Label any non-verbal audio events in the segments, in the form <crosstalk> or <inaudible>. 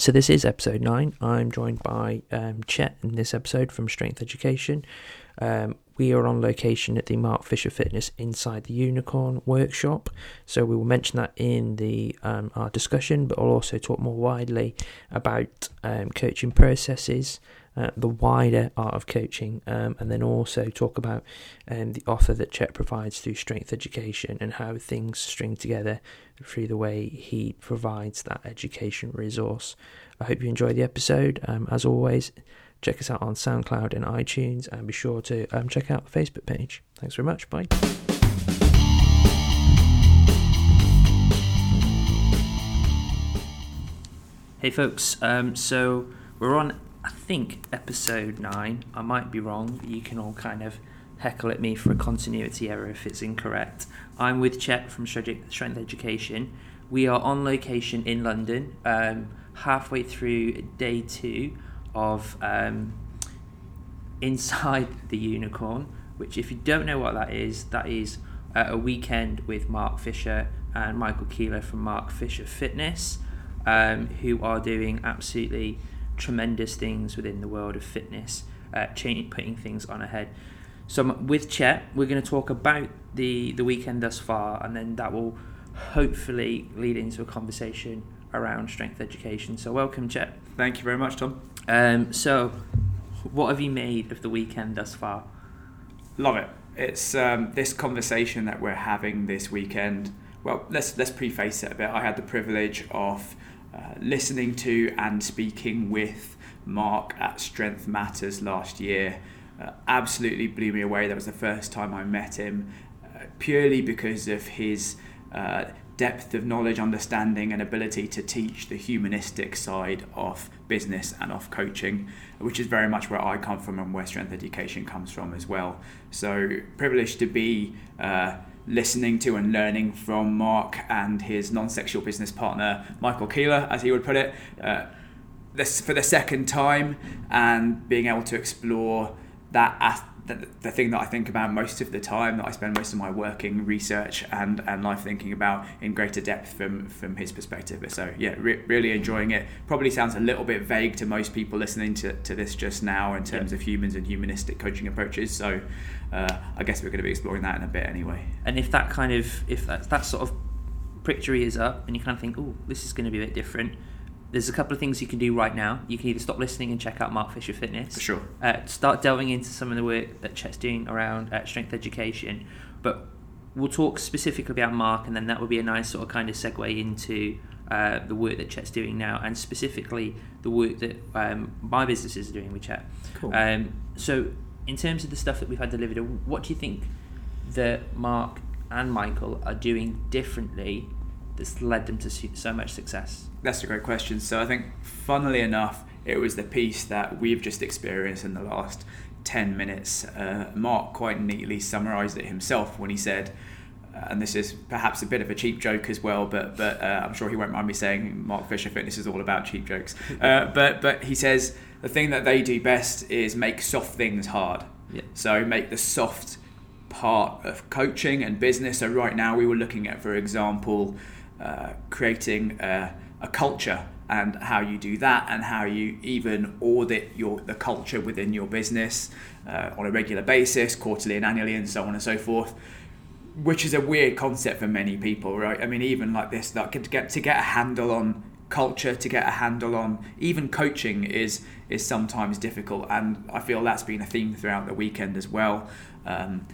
So this is episode nine. I'm joined by um, Chet in this episode from Strength Education. Um, we are on location at the Mark Fisher Fitness inside the Unicorn workshop. So we will mention that in the um, our discussion, but I'll also talk more widely about um, coaching processes, uh, the wider art of coaching, um, and then also talk about um, the offer that Chet provides through Strength Education and how things string together through the way he provides that education resource. I hope you enjoy the episode. Um, as always, check us out on SoundCloud and iTunes, and be sure to um, check out the Facebook page. Thanks very much. Bye. Hey, folks. Um, so we're on, I think, episode nine. I might be wrong. You can all kind of heckle at me for a continuity error if it's incorrect. I'm with Chet from Strength Education. We are on location in London, um, halfway through day two of um, Inside <laughs> the Unicorn, which, if you don't know what that is, that is uh, a weekend with Mark Fisher and Michael Keeler from Mark Fisher Fitness, um, who are doing absolutely tremendous things within the world of fitness, uh, changing, putting things on ahead. So with Chet, we're going to talk about the the weekend thus far, and then that will hopefully lead into a conversation around strength education. So welcome, Chet. Thank you very much, Tom. Um, so, what have you made of the weekend thus far? Love it. It's um, this conversation that we're having this weekend. Well, let's let's preface it a bit. I had the privilege of uh, listening to and speaking with Mark at Strength Matters last year uh, absolutely blew me away. That was the first time I met him, uh, purely because of his uh, depth of knowledge, understanding, and ability to teach the humanistic side of business and of coaching, which is very much where I come from and where strength education comes from as well. So, privileged to be uh, listening to and learning from Mark and his non sexual business partner, Michael Keeler, as he would put it, uh, this for the second time, and being able to explore that the, the thing that I think about most of the time that I spend most of my working research and, and life thinking about in greater depth from from his perspective. So yeah, re- really enjoying it. Probably sounds a little bit vague to most people listening to, to this just now in terms yeah. of humans and humanistic coaching approaches. So uh, I guess we're going to be exploring that in a bit anyway. And if that kind of if that, that sort of your ears up and you kind of think, oh, this is going to be a bit different there's a couple of things you can do right now. You can either stop listening and check out Mark Fisher Fitness. For sure. Uh, start delving into some of the work that Chet's doing around uh, strength education. But we'll talk specifically about Mark, and then that would be a nice sort of kind of segue into uh, the work that Chet's doing now, and specifically the work that um, my businesses are doing with Chet. Cool. Um, so, in terms of the stuff that we've had delivered, what do you think that Mark and Michael are doing differently that's led them to so much success? That's a great question. So I think, funnily enough, it was the piece that we've just experienced in the last 10 minutes. Uh, Mark quite neatly summarized it himself when he said, uh, and this is perhaps a bit of a cheap joke as well, but but uh, I'm sure he won't mind me saying Mark Fisher Fitness is all about cheap jokes. <laughs> Uh, but but he says the thing that they do best is make soft things hard. Yeah. So make the soft part of coaching and business. So right now we were looking at, for example, uh, creating a, a, culture and how you do that and how you even audit your the culture within your business uh, on a regular basis, quarterly and annually, and so on and so forth. Which is a weird concept for many people, right? I mean, even like this, like to get to get a handle on culture, to get a handle on even coaching is is sometimes difficult, and I feel that's been a theme throughout the weekend as well. Um,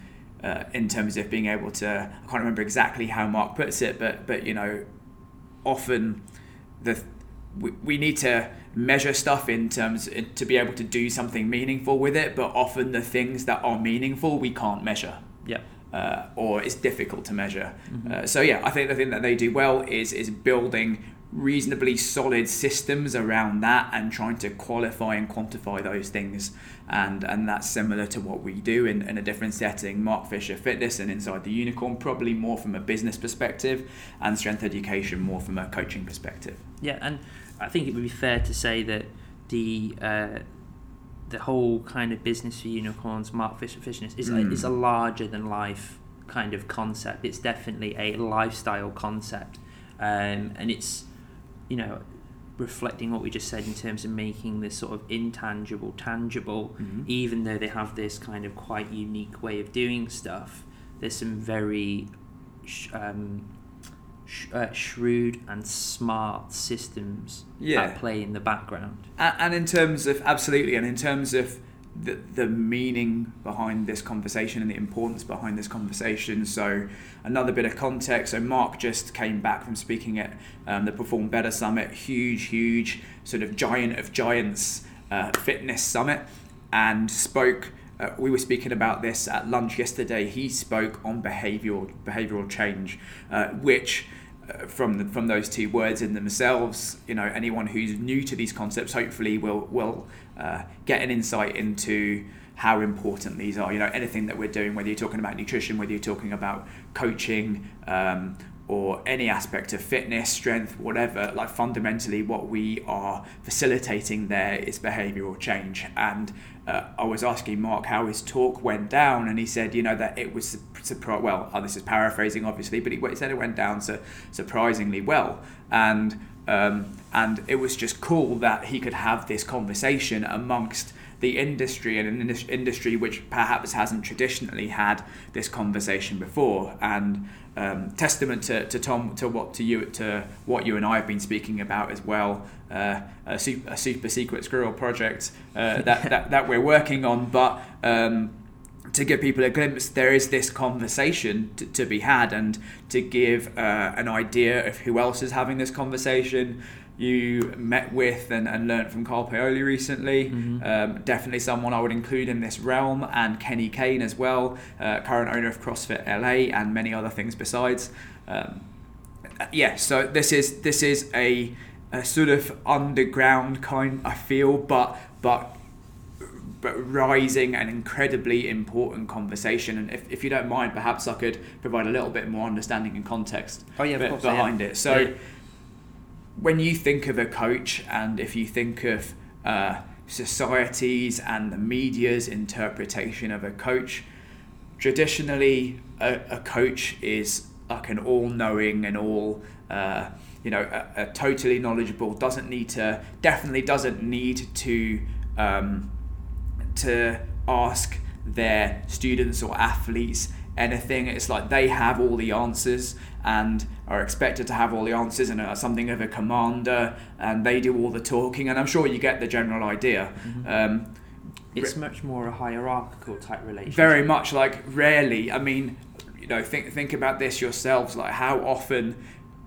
uh, in terms of being able to I can't remember exactly how Mark puts it but but you know often the we, we need to measure stuff in terms to be able to do something meaningful with it but often the things that are meaningful we can't measure yeah uh, or it's difficult to measure. Mm-hmm. Uh, so yeah, I think the thing that they do well is is building reasonably solid systems around that and trying to qualify and quantify those things. And and that's similar to what we do in, in a different setting. Mark fisher fitness and inside the unicorn probably more from a business perspective and strength education more from a coaching perspective. Yeah and i think it would be fair to say that the uh, the whole kind of business for unicorns mark fisher fitness is, mm. a, is a larger than life kind of concept. It's definitely a lifestyle concept. Um, and it's you know, reflecting what we just said in terms of making this sort of intangible tangible, Mhm. even though they have this kind of quite unique way of doing stuff. There's some very sh- um, sh- uh, shrewd and smart systems Yeah. at play in the background. And, and in terms of absolutely, and in terms of the, the meaning behind this conversation and the importance behind this conversation. So, another bit of context. So, Mark just came back from speaking at um, the Perform Better Summit, huge, huge sort of giant of giants uh, fitness summit, and spoke. Uh, we were speaking about this at lunch yesterday. He spoke on behavioural behavioural change, uh, which from the, from those two words in themselves, you know, anyone who's new to these concepts hopefully will will uh, get an insight into how important these are. You know, anything that we're doing, whether you're talking about nutrition, whether you're talking about coaching, um, or any aspect of fitness, strength, whatever, like fundamentally what we are facilitating there is behavioral change. And uh, I was asking Mark how his talk went down, and he said, you know, that it was well, oh, this is paraphrasing obviously, but he said it went down surprisingly well. And um, and it was just cool that he could have this conversation amongst the industry and an industry which perhaps hasn't traditionally had this conversation before. And um, testament to, to Tom to what to you to what you and I have been speaking about as well. Uh, a, super, a super secret squirrel project uh, that, <laughs> that that we're working on, but. Um, to give people a glimpse, there is this conversation to, to be had, and to give uh, an idea of who else is having this conversation. You met with and, and learned from Carl Paoli recently. Mhm. Um, definitely someone I would include in this realm, and Kenny Kane as well, uh, current owner of CrossFit LA, and many other things besides. Um, yeah, so this is this is a, a sort of underground kind I feel, but but but rising and incredibly important conversation. And if, if you don't mind, perhaps I could provide a little bit more understanding and context Oh, yeah, course behind it. So, Yeah. When you think of a coach, and if you think of uh, societies and the media's interpretation of a coach, traditionally a, a coach is like an all-knowing and all. Uh, you know, a, a totally knowledgeable doesn't need to definitely doesn't need to um, to ask their students or athletes anything. It's like they have all the answers and are expected to have all the answers and are something of a commander and they do all the talking. And I'm sure you get the general idea. Mhm. Um, It's much more a hierarchical type relationship. very much like rarely. I mean, you know, think think about this yourselves. Like, how often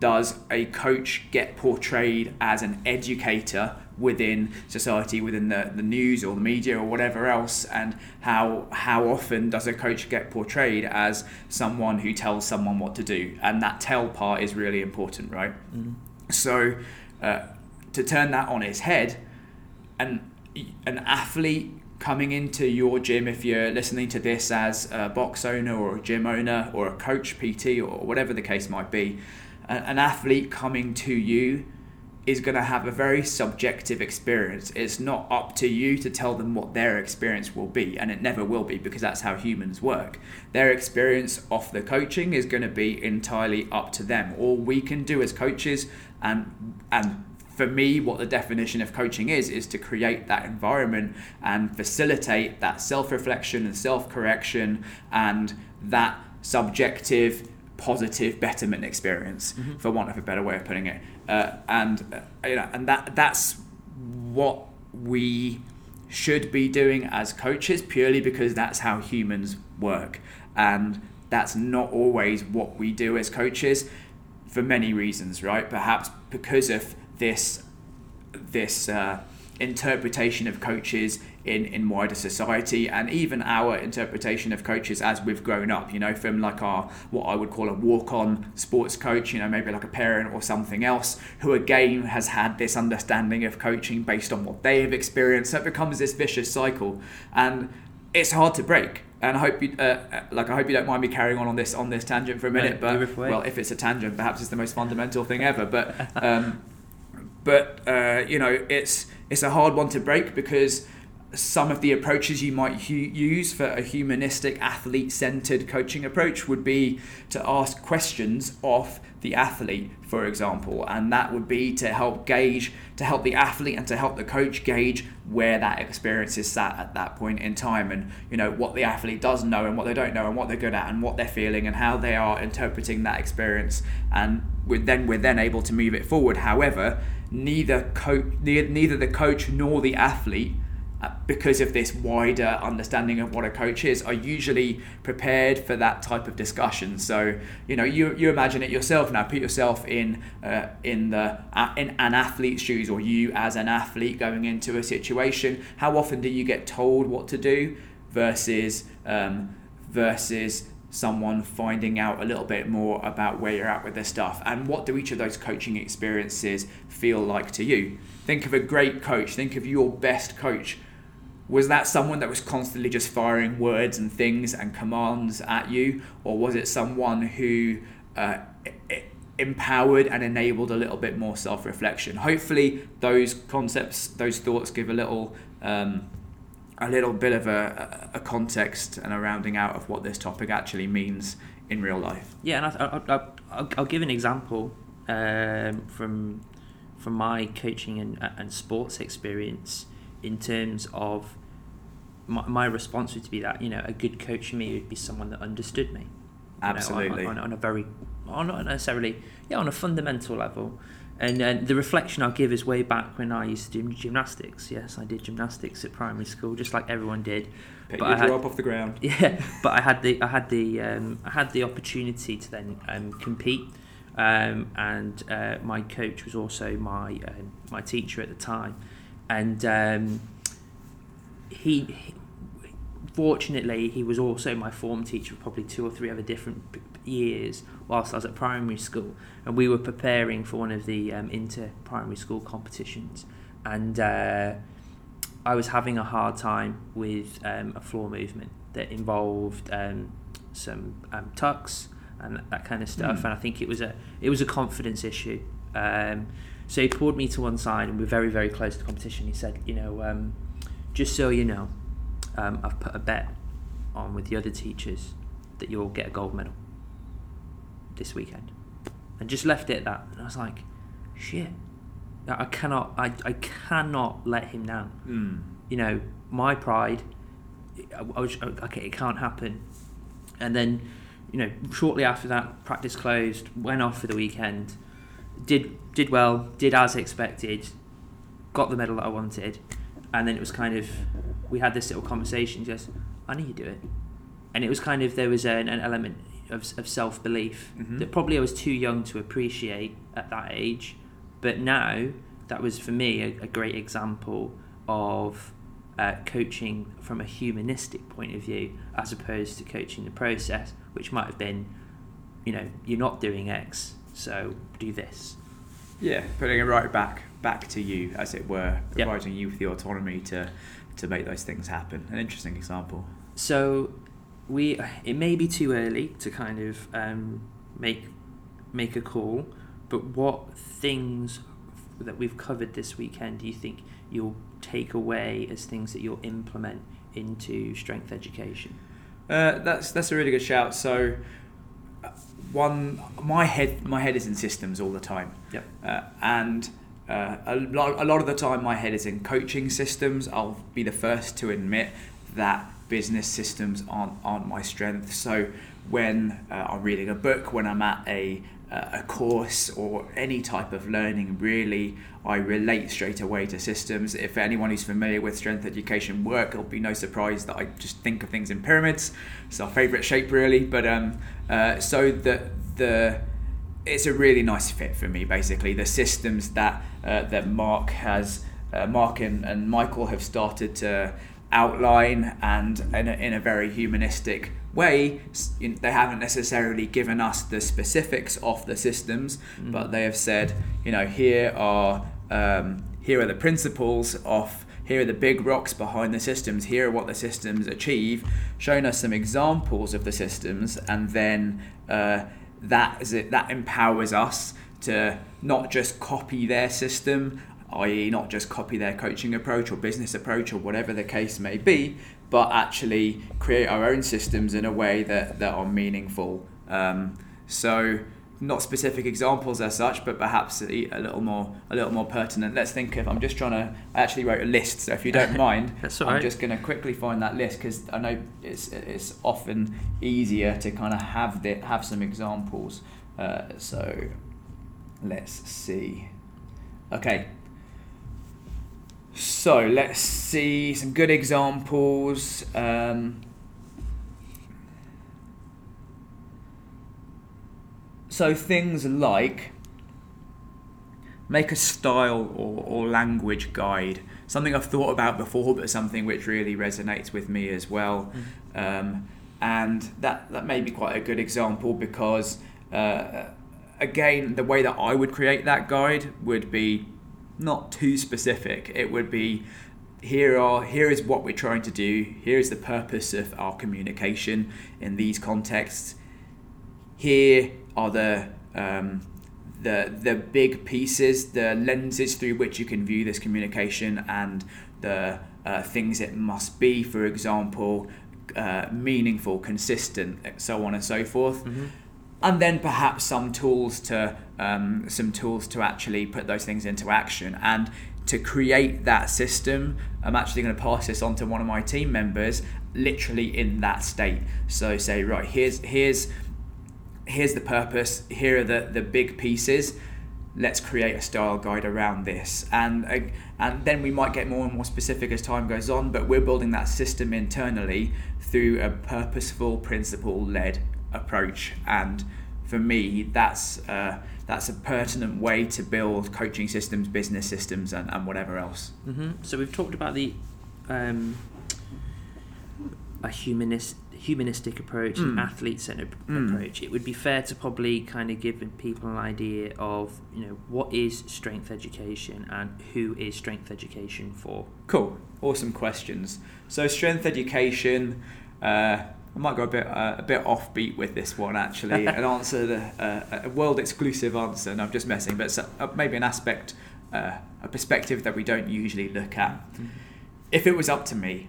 does a coach get portrayed as an educator within society, within the, the news or the media or whatever else? And how how often does a coach get portrayed as someone who tells someone what to do? And that tell part is really important, right? Mhm. So, uh, to turn that on its head, an an athlete coming into your gym, if you're listening to this as a box owner or a gym owner or a coach, PT, or whatever the case might be, an athlete coming to you is going to have a very subjective experience. It's not up to you to tell them what their experience will be, and it never will be because that's how humans work. Their experience off the coaching is going to be entirely up to them. All we can do as coaches, and and for me, what the definition of coaching is, is to create that environment and facilitate that self reflection and self correction and that subjective, positive betterment experience, Mhm. for want of a better way of putting it. Uh, and uh, you know, and that that's what we should be doing as coaches, purely because that's how humans work, and that's not always what we do as coaches for many reasons, right? Perhaps because of this this uh, interpretation of coaches in, in wider society and even our interpretation of coaches as we've grown up, you know, from like our what I would call a walk-on sports coach, you know, maybe like a parent or something else, who again has had this understanding of coaching based on what they have experienced. So it becomes this vicious cycle. And it's hard to break. And I hope you, uh, uh, like, I hope you don't mind me carrying on on this on this tangent for a minute. No, but well, if it's a tangent, perhaps it's the most fundamental thing ever. But um, but uh, you know, it's it's a hard one to break because some of the approaches you might hu- use for a humanistic, athlete centered coaching approach would be to ask questions of the athlete, for example, and that would be to help gauge, to help the athlete and to help the coach gauge where that experience is sat at that point in time and you know what the athlete does know and what they don't know and what they're good at and what they're feeling and how they are interpreting that experience and we're then we're then able to move it forward however neither coach neither the coach nor the athlete uh, because of this wider understanding of what a coach is, are usually prepared for that type of discussion. So you know, you, you imagine it yourself now. Put yourself in uh, in the uh, in an athlete's shoes, or you as an athlete going into a situation. How often do you get told what to do versus um, versus someone finding out a little bit more about where you're at with their stuff and what do each of those coaching experiences feel like to you think of a great coach think of your best coach was that someone that was constantly just firing words and things and commands at you, or was it someone who uh, empowered and enabled a little bit more self reflection? Hopefully, those concepts, those thoughts give a little. Um, a little bit of a, a context and a rounding out of what this topic actually means in real life. Yeah, and I, will I'll give an example um, from from my coaching and, and sports experience in terms of my, my response would be that you know a good coach for me would be someone that understood me absolutely know, on, on, on, a very on not necessarily yeah on a fundamental level and uh, the reflection I'll give is way back when I used to do gymnastics. Yes, I did gymnastics at primary school, just like everyone did. Pick but your I had, off the ground. <laughs> Yeah, but I had the I had the um, I had the opportunity to then um, compete, um, and uh, my coach was also my um, my teacher at the time, and um, he, he fortunately, he was also my form teacher for probably two or three other different years whilst I was at primary school, and we were preparing for one of the um, inter primary school competitions, and uh, I was having a hard time with um, a floor movement that involved um, some um, tucks and that kind of stuff, mm. and I think it was a it was a confidence issue. Um, so he pulled me to one side, and we are very very close to the competition. He said, you know, um, just so you know um, I've put a bet on with the other teachers that you'll get a gold medal this weekend. And just left it at that. And I was like, shit. I cannot I, I cannot let him down. Mm. You know, my pride I, I was okay, it can't happen. And then, you know, shortly after that, practice closed, went off for the weekend, did did well, did as expected, got the medal that I wanted, and then it was kind of we had this little conversation. Just, I need to do it, and it was kind of there was an, an element of, of self belief mm-hmm. that probably I was too young to appreciate at that age, but now that was for me a, a great example of uh, coaching from a humanistic point of view as opposed to coaching the process, which might have been, you know, you're not doing X, so do this. Yeah, putting it right back back to you, as it were, providing yep. you with the autonomy to to make those things happen. An interesting example. So we it may be too early to kind of um, make make a call, but what things that we've covered this weekend do you think you'll take away as things that you'll implement into strength education? Uh, that's that's a really good shout. So uh, one my head my head is in systems all the time. Yep. Uh, and uh, a, lot, a lot of the time, my head is in coaching systems. I'll be the first to admit that business systems aren't, aren't my strength. So, when uh, I'm reading a book, when I'm at a, uh, a course or any type of learning, really, I relate straight away to systems. If anyone who's familiar with strength education work, it'll be no surprise that I just think of things in pyramids. It's our favourite shape, really. But um, uh, so the the it's a really nice fit for me. Basically, the systems that uh, that Mark has, uh, Mark and, and Michael have started to outline, and in a, in a very humanistic way, they haven't necessarily given us the specifics of the systems, mm. but they have said, you know, here are um, here are the principles of here are the big rocks behind the systems here are what the systems achieve shown us some examples of the systems and then uh, that is it that empowers us to not just copy their system i.e., not just copy their coaching approach or business approach or whatever the case may be, but actually create our own systems in a way that, that are meaningful. Um, so, not specific examples as such, but perhaps a, little more a little more pertinent. Let's think of. I'm just trying to. I actually wrote a list, so if you don't <laughs> mind, I'm just going to quickly find that list because I know it's it's often easier to kind of have the, have some examples. Uh, so, let's see. Okay. So let's see some good examples. Um, so things like make a style or, or language guide. Something I've thought about before, but something which really resonates with me as well. Um, and that, that may be quite a good example because, uh, again, the way that I would create that guide would be not too specific. It would be here are here is what we're trying to do. Here is the purpose of our communication in these contexts. Here are the um, the the big pieces, the lenses through which you can view this communication, and the uh, things it must be. For example, uh, meaningful, consistent, so on and so forth. And then perhaps some tools to um, some tools to actually put those things into action and to create that system. I'm actually going to pass this on to one of my team members, literally in that state. So say, right, here's here's here's the purpose. Here are the the big pieces. Let's create a style guide around this, and uh, and then we might get more and more specific as time goes on. But we're building that system internally through a purposeful, principle-led approach. And for me, that's uh, that's a pertinent way to build coaching systems, business systems, and, and whatever else. hmm So we've talked about the um, a humanist humanistic approach, an Mm. athlete centered Mm. approach. It would be fair to probably kind of give people an idea of you know what is strength education and who is strength education for. Cool, awesome questions. So strength education. Uh, I might go a bit uh, a bit offbeat with this one actually, <laughs> and answer the uh, a world exclusive answer. And I'm just messing, but uh, maybe an aspect, uh, a perspective that we don't usually look at. If it was up to me,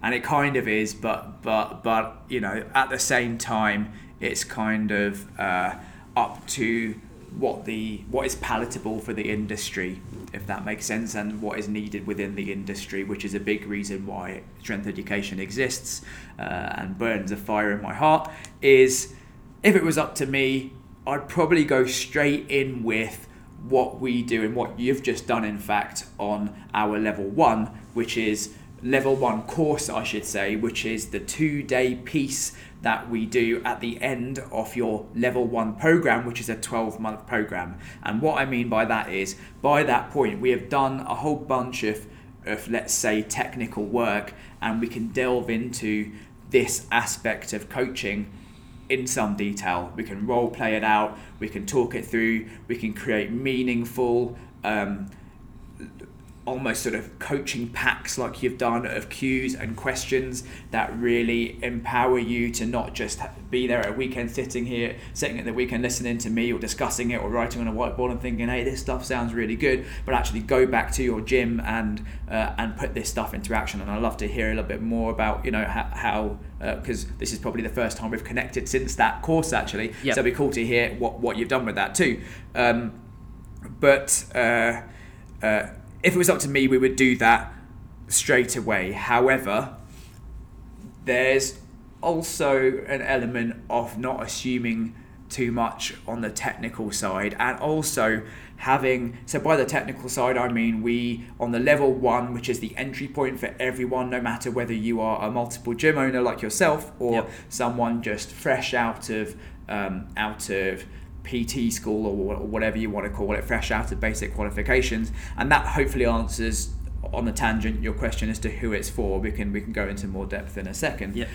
and it kind of is, but but but you know, at the same time, it's kind of uh, up to what the what is palatable for the industry, if that makes sense, and what is needed within the industry, which is a big reason why strength education exists uh, and burns a fire in my heart. Is if it was up to me, I'd probably go straight in with what we do and what you've just done, in fact, on our level one, which is level one course, I should say, which is the two day piece that we do at the end of your level one program, which is a 12 month program. And what I mean by that is, by that point, we have done a whole bunch of, of let's say, technical work, and we can delve into this aspect of coaching in some detail. We can role play it out, we can talk it through, we can create meaningful, um, almost sort of coaching packs like you've done of cues and questions that really empower you to not just be there at a weekend sitting here sitting at the weekend listening to me or discussing it or writing on a whiteboard and thinking hey this stuff sounds really good but actually go back to your gym and uh, and put this stuff into action. And I'd love to hear a little bit more about you know how, how because this is probably the first time we've connected since that course actually. Yep. so it'd be cool to hear what, what you've done with that too. Um, but uh, uh, if it was up to me, we would do that straight away. However, there's also an element of not assuming too much on the technical side and also having so by the technical side i mean we on the level one which is the entry point for everyone no matter whether you are a multiple gym owner like yourself or Yep. someone just fresh out of um, out of PT school or whatever you want to call it, fresh out of basic qualifications, and that hopefully answers on the tangent your question as to who it's for. We can we can go into more depth in a second. Yep.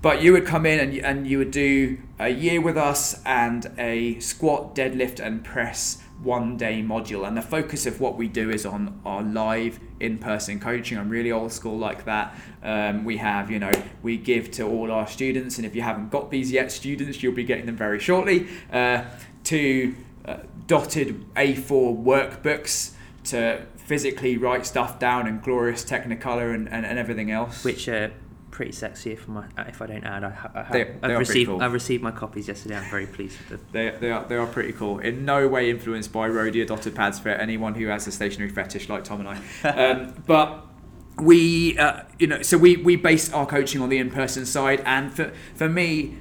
But you would come in and you, and you would do a year with us and a squat, deadlift, and press one day module. And the focus of what we do is on our live in person coaching. I'm really old school like that. Um, we have, you know, we give to all our students, and if you haven't got these yet, students, you'll be getting them very shortly. Uh, to uh, dotted A4 workbooks to physically write stuff down in glorious Technicolor and, and, and everything else. which are pretty sexy. If my if I don't add, I, ha- I have. They- they I've received cool. I've received my copies yesterday. I'm very pleased with them. They, they are they are pretty cool. In no way influenced by Rhodia dotted pads for anyone who has a stationery fetish like Tom and I. <laughs> Um, but we, uh, you know, so we we base our coaching on the in person side, and for for me.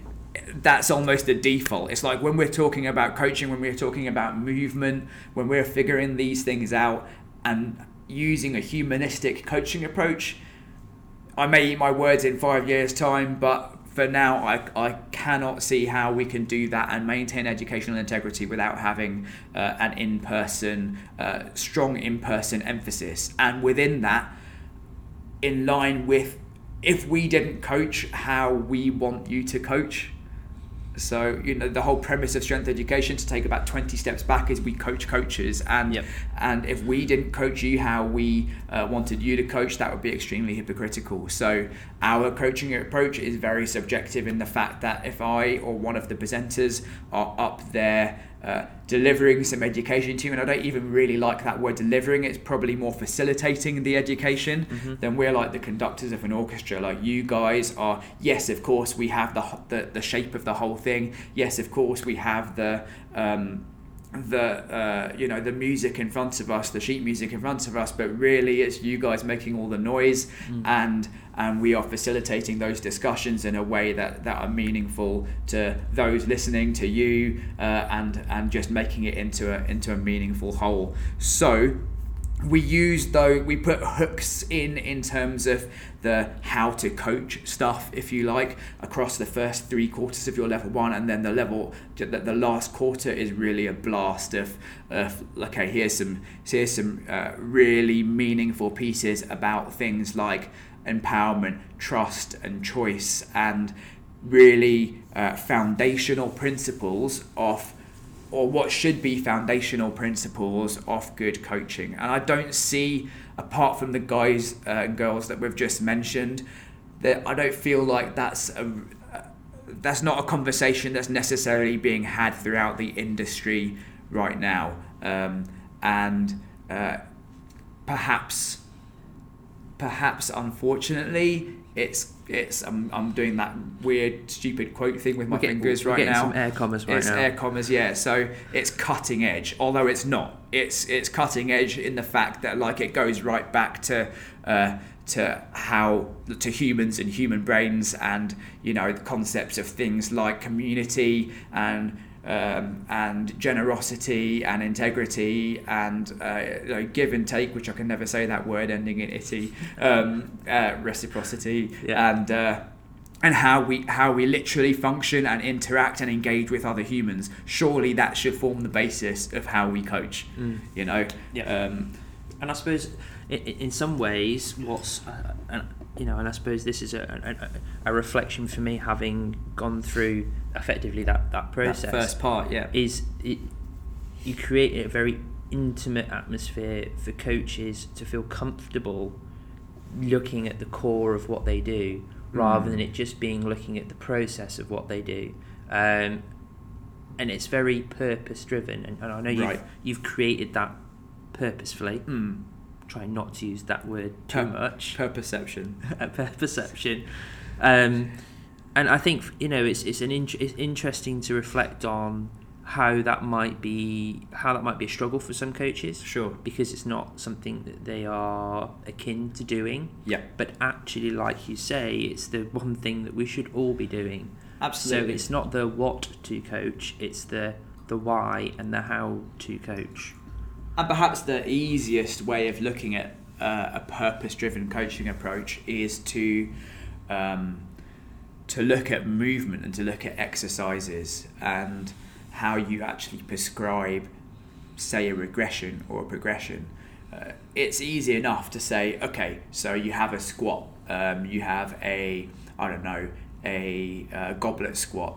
That's almost a default. It's like when we're talking about coaching, when we're talking about movement, when we're figuring these things out and using a humanistic coaching approach, I may eat my words in five years' time, but for now, I, I cannot see how we can do that and maintain educational integrity without having uh, an in person, uh, strong in person emphasis. And within that, in line with if we didn't coach how we want you to coach. So, you know, the whole premise of strength education to take about 20 steps back is we coach coaches. And Yep. and if we didn't coach you how we uh, wanted you to coach, that would be extremely hypocritical. So, our coaching approach is very subjective in the fact that if I or one of the presenters are up there uh, delivering some education to you, and I don't even really like that word delivering, it's probably more facilitating the education, then we're like the conductors of an orchestra. Like, you guys are, yes, of course, we have the, the, the shape of the whole thing, yes, of course, we have the. Um, the uh, you know the music in front of us, the sheet music in front of us, but really it's you guys making all the noise, and and we are facilitating those discussions in a way that that are meaningful to those listening to you, uh, and and just making it into a into a meaningful whole. So we use though we put hooks in in terms of the how to coach stuff if you like across the first three quarters of your level one and then the level the, last quarter is really a blast of, of okay here's some here's some uh, really meaningful pieces about things like empowerment trust and choice and really uh, foundational principles of or what should be foundational principles of good coaching. And I don't see, apart from the guys uh, and girls that we've just mentioned, that I don't feel like that's a that's not a conversation that's necessarily being had throughout the industry right now. Um, and uh, perhaps, perhaps unfortunately, it's it's I'm, I'm doing that weird stupid quote thing with my fingers right getting now some air commas right it's now. air commas, yeah. So it's cutting edge, although it's not. It's it's cutting edge in the fact that like it goes right back to uh, to how to humans and human brains, and you know the concepts of things like community and. Um, and generosity and integrity and uh, you know, give and take, which I can never say that word ending in itty, um, uh, reciprocity, Yeah. and uh, and how we how we literally function and interact and engage with other humans. Surely that should form the basis of how we coach. You know. Yeah. Um, And I suppose, in, in some ways, what's uh, uh, you know, and I suppose this is a, a, a reflection for me, having gone through effectively that that process. that first part, yeah. is it, you create a very intimate atmosphere for coaches to feel comfortable looking at the core of what they do rather Mm. than it just being looking at the process of what they do um, and it's very purpose driven and, and I know you've, Right. you've created that purposefully Mm. Trying not to use that word too Per- much Per perception. <laughs> per- perception. Um, and I think you know it's it's an int- it's interesting to reflect on how that might be how that might be a struggle for some coaches Sure. because it's not something that they are akin to doing. Yeah. But actually, like you say, it's the one thing that we should all be doing. Absolutely. So it's not the what to coach; it's the the why and the how to coach. And perhaps the easiest way of looking at uh, a purpose-driven coaching approach is to um, to look at movement and to look at exercises and how you actually prescribe, say, a regression or a progression. Uh, it's easy enough to say, okay, so you have a squat, um, you have a, I don't know, a uh, goblet squat,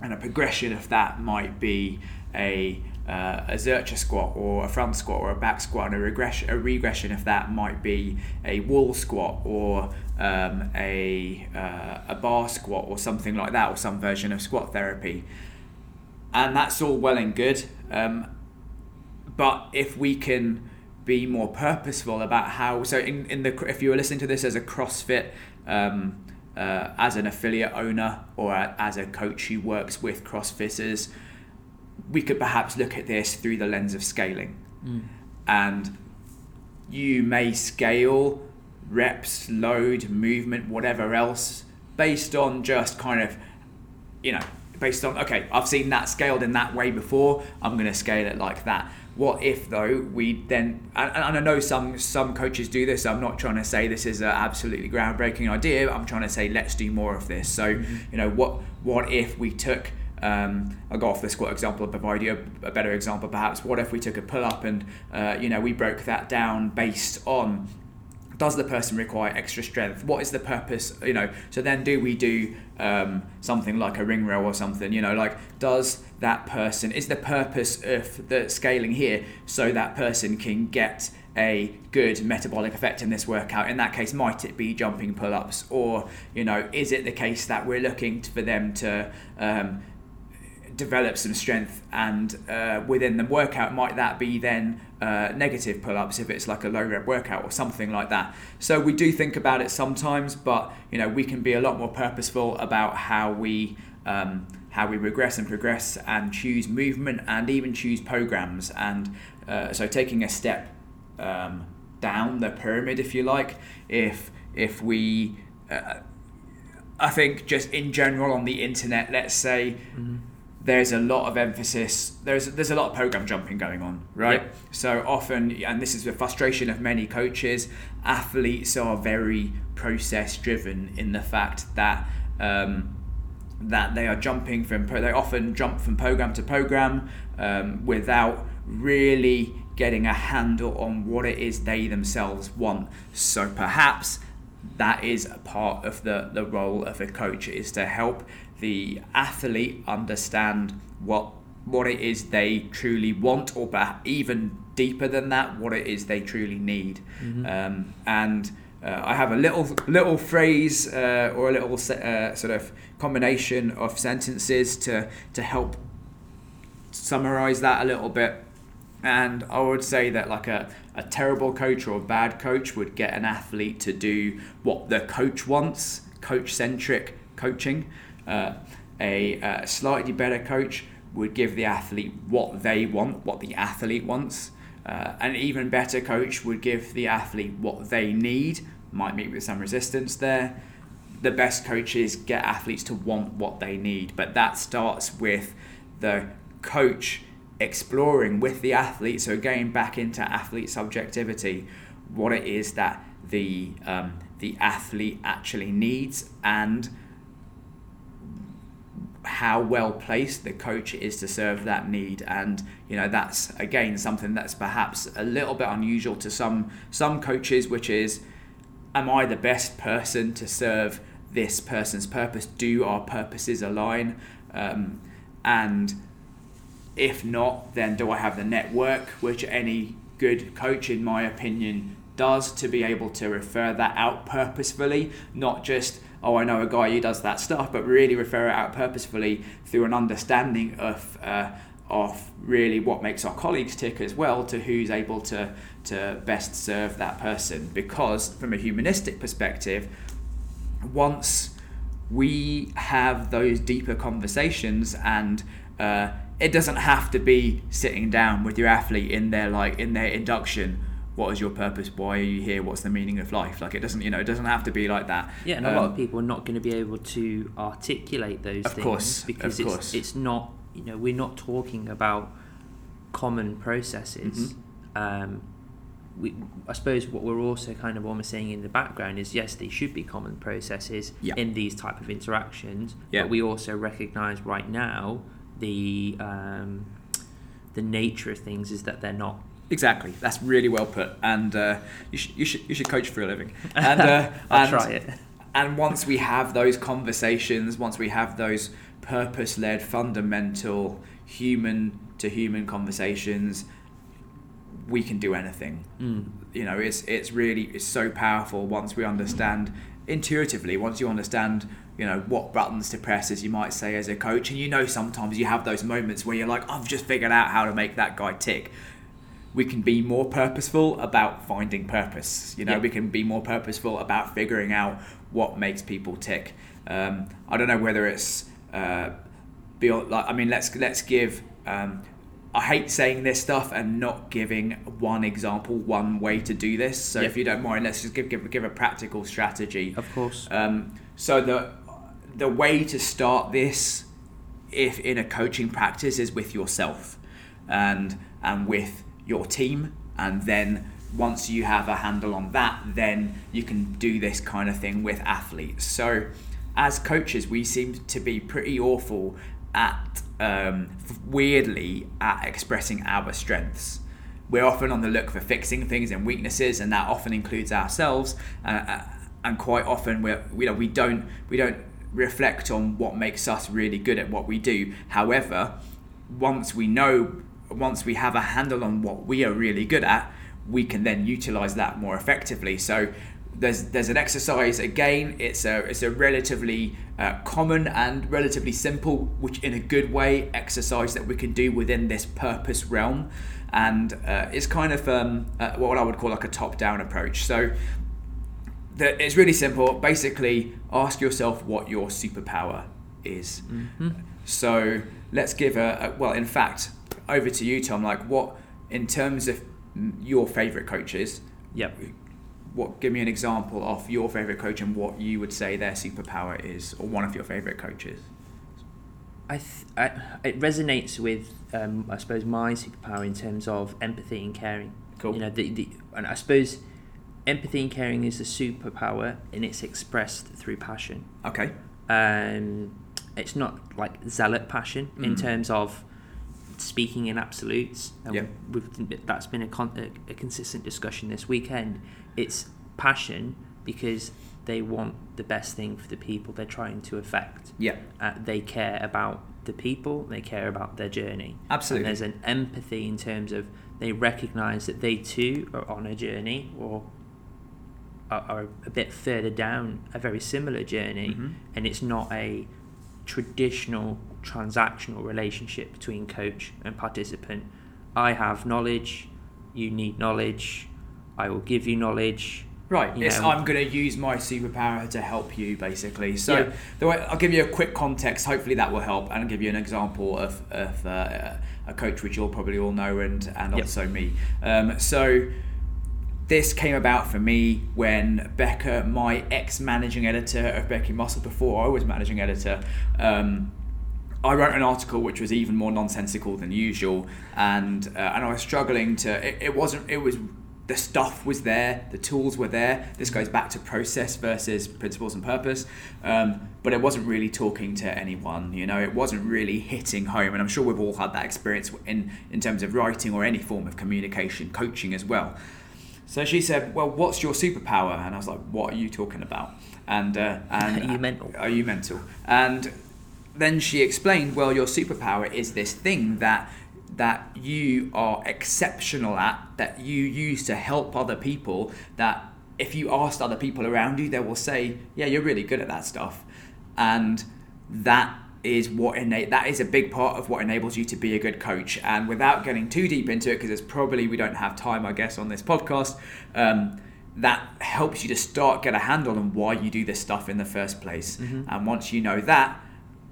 and a progression of that might be a uh, a Zercher squat or a front squat or a back squat, and a regression a regression of that might be a wall squat or um, a uh, a bar squat or something like that, or some version of squat therapy, and that's all well and good. Um, but if we can be more purposeful about how. So in, in the if you were listening to this as a CrossFit. Um, uh, as an affiliate owner or as a coach who works with CrossFitters, we could perhaps look at this through the lens of scaling. Mm. And you may scale reps, load, movement, whatever else, based on just kind of, you know, based on, okay, I've seen that scaled in that way before, I'm going to scale it like that. What if though we then and, and I know some some coaches do this. I'm not trying to say this is an absolutely groundbreaking idea. I'm trying to say let's do more of this. So Mm-hmm. you know what what if we took um, I'll go off the squat example, provide you a, a better example perhaps. What if we took a pull up and uh, you know we broke that down based on does the person require extra strength? What is the purpose you know? So then do we do um, something like a ring row or something you know? Like does that person is the purpose of the scaling here so that person can get a good metabolic effect in this workout? In that case might it be jumping pull-ups? Or you know is it the case that we're looking for them to um, develop some strength and uh, within the workout might that be then uh, negative pull-ups if it's like a low rep workout or something like that. So we do think about it sometimes but you know we can be a lot more purposeful about how we um, how we regress and progress and choose movement and even choose programs. And uh, so taking a step um, down the pyramid if you like if if we uh, I think just in general on the internet let's say there's a lot of emphasis there's there's a lot of program jumping going on right? So often and this is the frustration of many coaches athletes are very process driven in the fact that um, that they are jumping from they often jump from program to program um, without really getting a handle on what it is they themselves want. So perhaps that is a part of the, the role of a coach is to help the athlete understand what what it is they truly want or even deeper than that what it is they truly need um, and uh, I have a little little phrase uh, or a little uh, sort of combination of sentences to to help summarize that a little bit. And I would say that like a, a terrible coach or a bad coach would get an athlete to do what the coach wants, coach centric coaching. Uh, a uh, slightly better coach would give the athlete what they want, what the athlete wants. Uh, an even better coach would give the athlete what they need, might meet with some resistance there. The best coaches get athletes to want what they need, but that starts with the coach exploring with the athlete. So going back into athlete subjectivity, what it is that the um, the athlete actually needs and how well placed the coach is to serve that need. And you know that's again something that's perhaps a little bit unusual to some some coaches which is am i the best person to serve this person's purpose? Do our purposes align? Um, and if not then do i have the network which any good coach in my opinion does to be able to refer that out purposefully not just oh, I know a guy who does that stuff, but really refer it out purposefully through an understanding of uh, of really what makes our colleagues tick as well to who's able to to best serve that person. Because from a humanistic perspective, once we have those deeper conversations and uh, it doesn't have to be sitting down with your athlete in their like in their induction what is your purpose why are you here what's the meaning of life like it doesn't you know it doesn't have to be like that Yeah, and a lot Um, of people are not going to be able to articulate those Of things course, of because course. it's it's not you know we're not talking about common processes. Mm-hmm. Um, we, I suppose what we're also kind of almost saying in the background is yes, they should be common processes Yeah. in these type of interactions, Yeah. but we also recognise right now the um, the nature of things is that they're not. Exactly. That's really well put. And uh, you, should, you should you should coach for a living. <laughs> And uh, <laughs> I'll and, try it. And once we have those conversations, once we have those purpose-led, fundamental, human-to-human conversations, we can do anything. Mm. You know, it's it's really it's so powerful once we understand intuitively. Once you understand, you know, what buttons to press, as you might say, as a coach, and you know sometimes you have those moments where you're like, I've just figured out how to make that guy tick we can be more purposeful about finding purpose. You know, Yeah. we can be more purposeful about figuring out what makes people tick. Um, I don't know whether it's uh, beyond. Like, I mean, let's let's give. Um, I hate saying this stuff and not giving one example, one way to do this. So Yeah. if you don't mind, let's just give give, give a practical strategy. Of course. Um, so the the way to start this, if in a coaching practice, is with yourself, and and with your team, and then once you have a handle on that, then you can do this kind of thing with athletes. So as coaches, we seem to be pretty awful at um, weirdly at expressing our strengths we're often on the look for fixing things and weaknesses, and that often includes ourselves. Uh, uh, and quite often, we're, you know, we don't we don't reflect on what makes us really good at what we do. However, once we know, once we have a handle on what we are really good at, we can then utilize that more effectively. So. There's, there's an exercise again. It's a it's a relatively uh, common and relatively simple, which in a good way, exercise that we can do within this purpose realm and uh, it's kind of um, uh, what I would call like a top-down approach. So the, it's really simple. Basically, ask yourself what your superpower is. Mm-hmm. So let's give a, a well. In fact, over to you, Tom. Like, what in terms of your favorite coaches? Yep. What give me an example of your favorite coach and what you would say their superpower is, or one of your favorite coaches? I, th- I it resonates with um, I suppose my superpower in terms of empathy and caring. Cool. You know, the, the and I suppose empathy and caring is a superpower, and it's expressed through passion. Okay. Um, it's not like zealot passion in Mm. terms of speaking in absolutes. And Yeah. we've, that's been a, con- a, a consistent discussion this weekend. It's passion because they want the best thing for the people they're trying to affect. Yeah. Uh, they care about the people, they care about their journey. Absolutely. And there's an empathy in terms of they recognize that they too are on a journey or are, are a bit further down a very similar journey, Mhm. and it's not a traditional transactional relationship between coach and participant. I have knowledge, you need knowledge, I will give you knowledge. Right. you. I'm going to use my superpower to help you, basically. So Yeah. the way, I'll give you a quick context. Hopefully that will help, and I'll give you an example of, of uh, a coach which you'll probably all know, and and Yep. also me. Um, so this came about for me when Becca, my ex-managing editor of Breaking Muscle, before I was managing editor. Um, I wrote an article which was even more nonsensical than usual, and uh, and I was struggling to. It, it wasn't. It was the stuff was there, the tools were there. This goes back to process versus principles and purpose, um, but it wasn't really talking to anyone. You know, it wasn't really hitting home, and I'm sure we've all had that experience in in terms of writing or any form of communication, coaching as well. So she said, "Well, what's your superpower?" And I was like, "What are you talking about?" And uh, and <laughs> Are you mental? Are you mental? And then she explained, "Well, your superpower is this thing that that you are exceptional at, that you use to help other people. That if you asked other people around you, they will say, "Yeah, you're really good at that stuff," and that." Is what ena- that is a big part of what enables you to be a good coach. And without getting too deep into it, because it's probably we don't have time, I guess, on this podcast. Um, that helps you to start get a handle on why you do this stuff in the first place. And once you know that,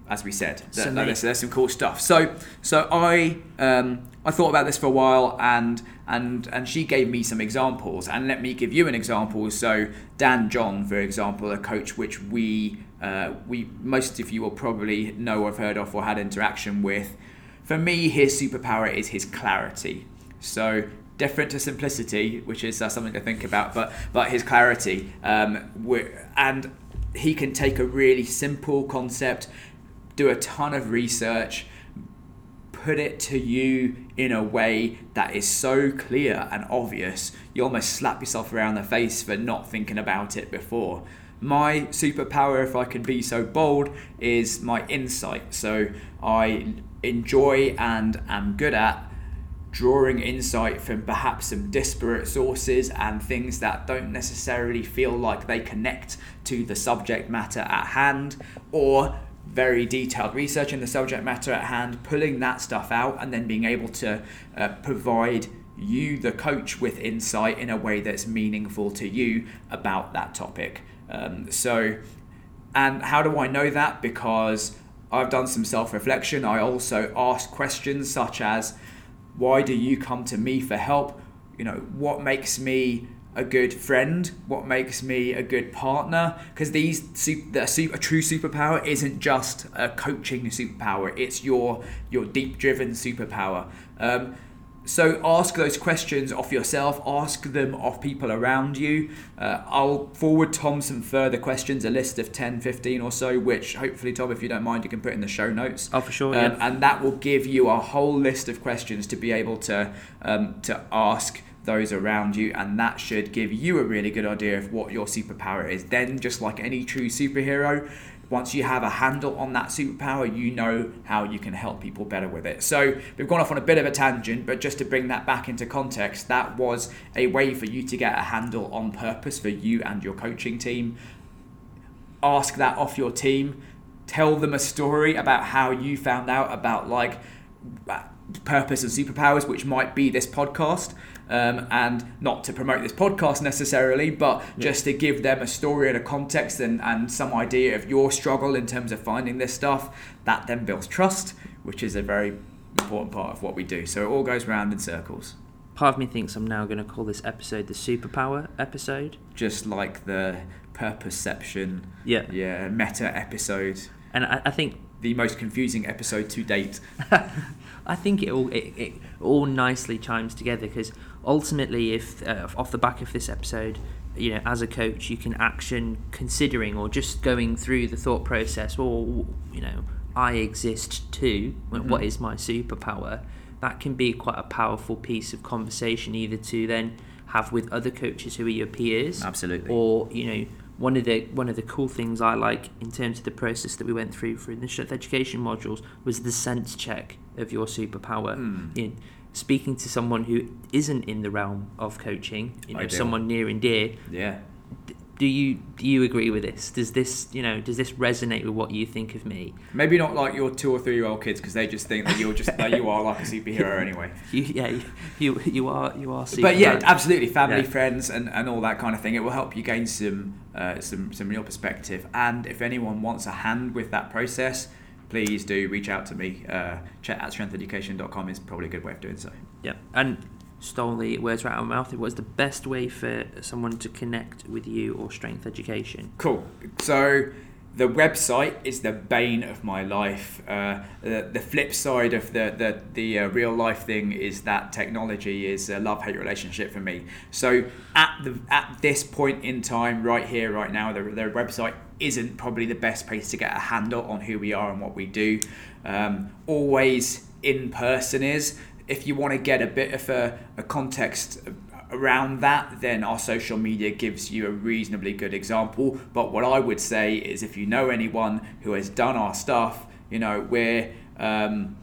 as we said, Mm-hmm. So there's, there's some cool stuff. So so I um, I thought about this for a while, and and and she gave me some examples, and let me give you an example. So Dan John, for example, a coach which we uh, we most of you will probably know or have heard of or had interaction with. For me, his superpower is his clarity. So different to simplicity, which is uh, something to think about, but but his clarity, um, and he can take a really simple concept, do a ton of research, put it to you in a way that is so clear and obvious, you almost slap yourself around the face for not thinking about it before. My superpower, if I can be so bold, is my insight. So I enjoy and am good at drawing insight from perhaps some disparate sources and things that don't necessarily feel like they connect to the subject matter at hand or very detailed research in the subject matter at hand, pulling that stuff out and then being able to uh, provide you, the coach, with insight in a way that's meaningful to you about that topic. Um, so, and how do I know that? Because I've done some self reflection. I also ask questions such as, why do you come to me for help? You know, what makes me a good friend? What makes me a good partner? Because these the super, a true superpower isn't just a coaching superpower. It's your your deep driven superpower. Um, so ask those questions of yourself, ask them of people around you. Uh, I'll forward Tom some further questions, a list of 10, 15 or so, which hopefully, Tom, if you don't mind, you can put in the show notes. Oh, for sure. Um, yeah. And that will give you a whole list of questions to be able to, um, to ask those around you, and that should give you a really good idea of what your superpower is. Then, just like any true superhero, once you have a handle on that superpower, you know how you can help people better with it. So, we've gone off on a bit of a tangent, but just to bring that back into context, that was a way for you to get a handle on purpose for you and your coaching team. Ask that off your team. Tell them a story about how you found out about like purpose and superpowers, which might be this podcast. Um, and not to promote this podcast necessarily, but yeah. just to give them a story and a context and, and some idea of your struggle in terms of finding this stuff. That then builds trust, which is a very important part of what we do. So it all goes round in circles. Part of me thinks I'm now going to call this episode the superpower episode. Just like the purposeception, yeah, yeah, meta episode. And I, I think the most confusing episode to date. <laughs> I think it all it, it all nicely chimes together because ultimately, if uh, off the back of this episode, you know, as a coach, you can action considering or just going through the thought process, or you know, I exist too. Mm-hmm. What is my superpower? That can be quite a powerful piece of conversation, either to then have with other coaches who are your peers, absolutely, or you know one of the one of the cool things I like in terms of the process that we went through for the strength education modules was the sense check of your superpower. Mm. In speaking to someone who isn't in the realm of coaching, you know, Ideal. someone near and dear. Yeah. Do you do you agree with this? Does this you know does this resonate with what you think of me? Maybe not like your two or three year old kids because they just think that you're just that you are like a superhero anyway. <laughs> You, yeah, you you are you are. But yeah, absolutely, family, yeah. friends, and, and all that kind of thing. It will help you gain some uh, some some real perspective. And if anyone wants a hand with that process, please do reach out to me. Uh, Chet at strengtheducation.com is probably a good way of doing so. Yeah, and stole the words right out of my mouth. It was the best way for someone to connect with you or strength education. Cool. So the website is the bane of my life. Uh, the, the, flip side of the the, the uh, real life thing is that technology is a love hate relationship for me. So at the at this point in time, right here, right now, the, their website isn't probably the best place to get a handle on who we are and what we do. Um, always in person is. If you want to get a bit of a, a context around that, then our social media gives you a reasonably good example. But what I would say is if you know anyone who has done our stuff, you know, we're, um,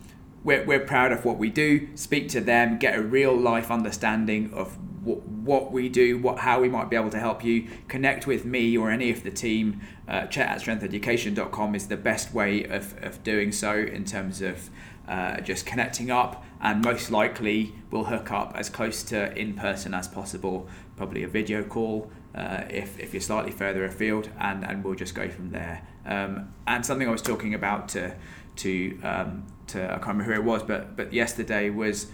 we're, we're proud of what we do, speak to them, get a real life understanding of what, what we do, what how we might be able to help you. Connect with me or any of the team. Uh, Chet at strengtheducation.com is the best way of, of doing so in terms of uh, just connecting up and most likely we'll hook up as close to in person as possible, probably a video call uh, if, if you're slightly further afield, and, and we'll just go from there. Um, and something I was talking about to, to, um, to I can't remember who it was, but, but yesterday was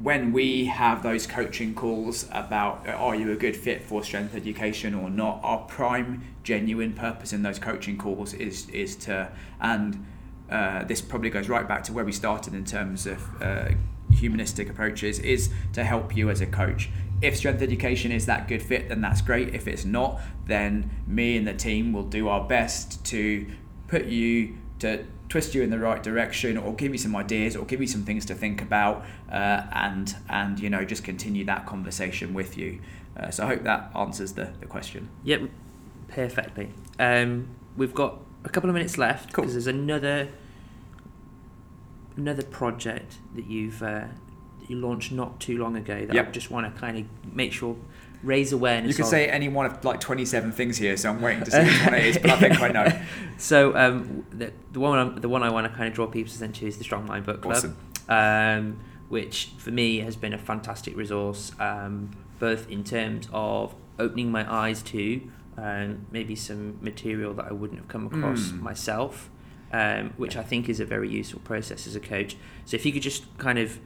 when we have those coaching calls about uh, are you a good fit for strength education or not, our prime genuine purpose in those coaching calls is is to and uh, this probably goes right back to where we started in terms of uh, humanistic approaches, is to help you as a coach. If strength education is that good fit, then that's great. If it's not, then me and the team will do our best to put you to twist you in the right direction or give you some ideas or give you some things to think about uh, and and you know just continue that conversation with you uh, so I hope that answers the, the question yep perfectly um, we've got a couple of minutes left because cool. there's another another project that you've uh, that you launched not too long ago that yep. I just want to kind of make sure raise awareness. You can say any one of like 27 things here, so I'm waiting to <laughs> see which one it is, but I think I know. <laughs> So um, the, the one I'm, the one I want to kind of draw people's attention to is the Strong Mind Book Club. Awesome. Um, which for me has been a fantastic resource, um, both in terms of opening my eyes to um, maybe some material that I wouldn't have come across Mm. myself, um, which I think is a very useful process as a coach. So if you could just kind of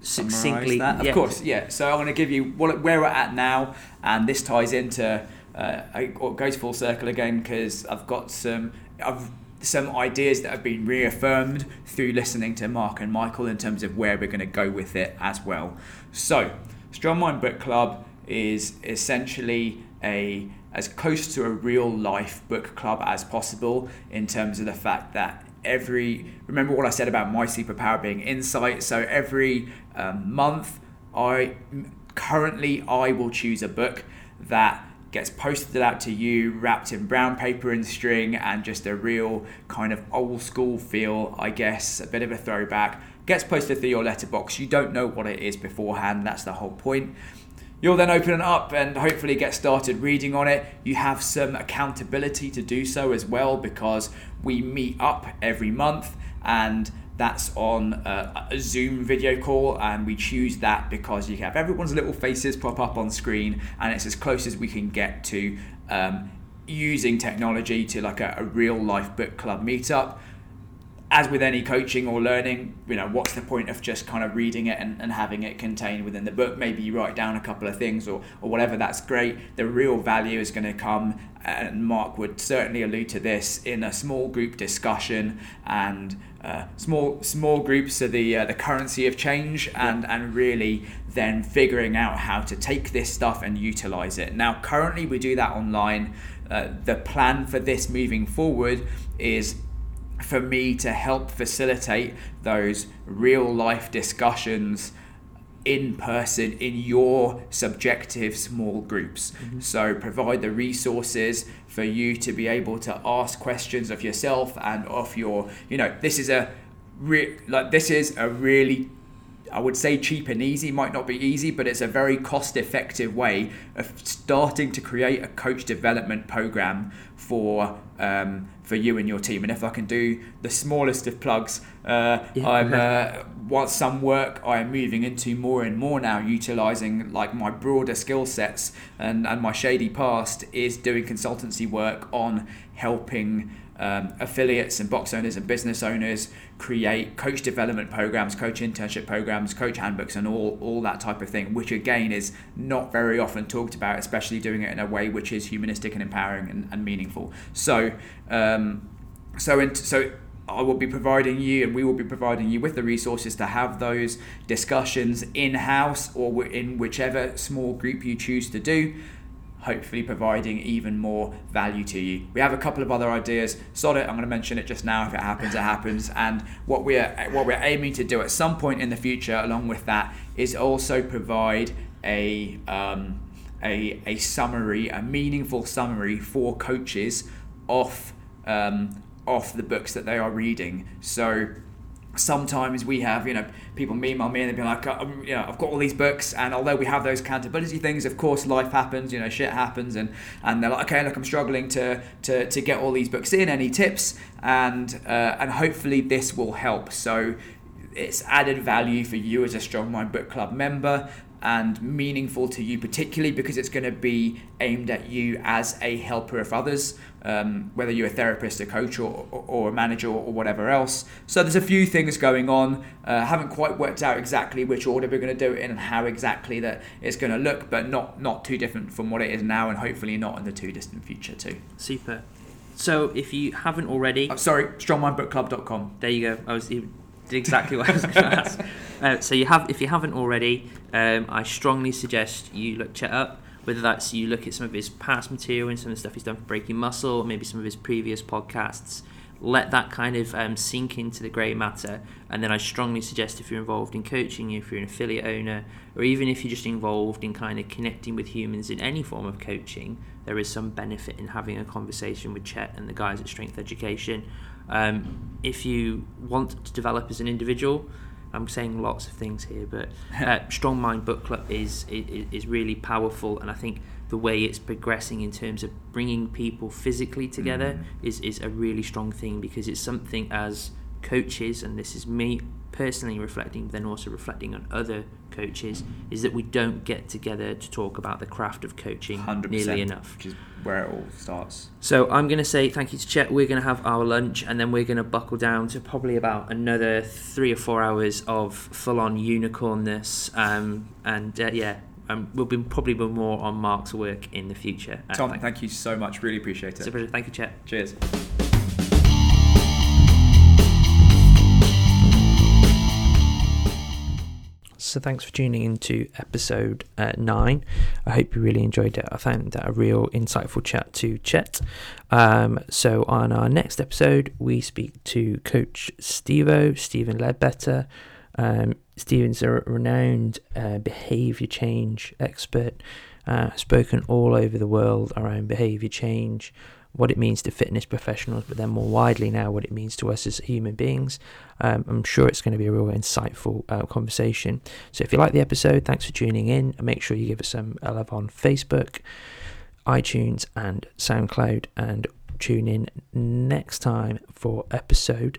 succinctly, that. yeah, Of course, yeah. So I'm going to give you what, where we're at now, and this ties into uh, goes full circle again because I've got some I've, some ideas that have been reaffirmed through listening to Mark and Michael in terms of where we're going to go with it as well. So, Strong Mind Book Club is essentially a as close to a real life book club as possible in terms of the fact that every remember what I said about my superpower being insight. So every um, month, I currently I will choose a book that gets posted out to you wrapped in brown paper and string and just a real kind of old school feel i guess a bit of a throwback. Gets posted through your letterbox. You don't know what it is beforehand. That's the whole point You'll then open it up and hopefully get started reading on it. You have some accountability to do so as well because we meet up every month and that's on a, a Zoom video call, and we choose that because you have everyone's little faces pop up on screen, and it's as close as we can get to um, using technology to like a, a real life book club meetup as with any coaching or learning, you know, what's the point of just kind of reading it and, and having it contained within the book? Maybe you write down a couple of things or, or whatever, that's great. The real value is going to come, and Mark would certainly allude to this in a small group discussion and uh, small small groups are the uh, the currency of change and and really then figuring out how to take this stuff and utilize it. Now, currently we do that online. Uh, the plan for this moving forward is for me to help facilitate those real life discussions in person in your subjective small groups. So provide the resources for you to be able to ask questions of yourself and of your, you know, this is a re- like this is a really I would say cheap and easy might not be easy, but it's a very cost effective way of starting to create a coach development program for um, for you and your team. And if I can do the smallest of plugs, uh, Yeah. I'm uh, what some work I am moving into more and more now, utilizing like my broader skill sets and, and my shady past is doing consultancy work on helping um, affiliates and box owners and business owners create coach development programs, coach internship programs, coach handbooks, and all, all that type of thing, which again is not very often talked about, especially doing it in a way which is humanistic and empowering and, and meaningful. So, um, so, in, so I will be providing you, and we will be providing you with the resources to have those discussions in house or in whichever small group you choose to do hopefully providing even more value to you. We have a couple of other ideas. Sod it, I'm going to mention it just now. If it happens, it happens. <laughs> And what we're what we're aiming to do at some point in the future, along with that, is also provide a um, a a summary, a meaningful summary for coaches off um, off the books that they are reading. So sometimes we have you know people email me and they'd be like um, you know I've got all these books and although we have those accountability things of course life happens you know shit happens and and they're like okay look I'm struggling to to, to get all these books in any tips? And uh, and hopefully this will help. So it's added value for you as a strong mind book club member and meaningful to you particularly because it's going to be aimed at you as a helper of others um, whether you're a therapist a coach or, or, or a manager or whatever else so there's a few things going on uh, haven't quite worked out exactly which order we're going to do it in and how exactly that it's going to look but not not too different from what it is now and hopefully not in the too distant future too Super. So if you haven't already, uh, sorry strongmindbookclub.com there you go. I was you did exactly what I was going to ask. <laughs> Uh, so you have, if you haven't already, um, I strongly suggest you look Chet up. Whether that's you look at some of his past material and some of the stuff he's done for Breaking Muscle, or maybe some of his previous podcasts. Let that kind of um, sink into the grey matter, and then I strongly suggest if you're involved in coaching, if you're an affiliate owner, or even if you're just involved in kind of connecting with humans in any form of coaching, there is some benefit in having a conversation with Chet and the guys at Strength Education. Um, if you want to develop as an individual, I'm saying lots of things here, but <laughs> uh, Strong Mind Book Club is, is is really powerful, and I think the way it's progressing in terms of bringing people physically together Mm. is is a really strong thing because it's something as coaches, and this is me personally reflecting, but then also reflecting on other coaches, is that we don't get together to talk about the craft of coaching 100%, nearly enough. Which is where it all starts. So I'm going to say thank you to Chet. We're going to have our lunch, and then we're going to buckle down to probably about another three or four hours of full-on unicornness. Um, and uh, yeah, um, we'll be probably be more on Mark's work in the future. Uh, Tom, thank, you so much. Really appreciate it's a it. pleasure. Thank you, Chet. Cheers. So thanks for tuning into episode uh, nine. I hope you really enjoyed it. I found that a real insightful chat to Chet. Um, so on our next episode, we speak to Coach Stevo, Stephen Ledbetter. Um, Stephen's a renowned uh, behaviour change expert, uh, spoken all over the world around behaviour change, what it means to fitness professionals, but then more widely now, what it means to us as human beings. Um, I'm sure it's going to be a real insightful uh, conversation. So if you like the episode, thanks for tuning in. And make sure you give us some love on Facebook, iTunes, and SoundCloud. And tune in next time for episode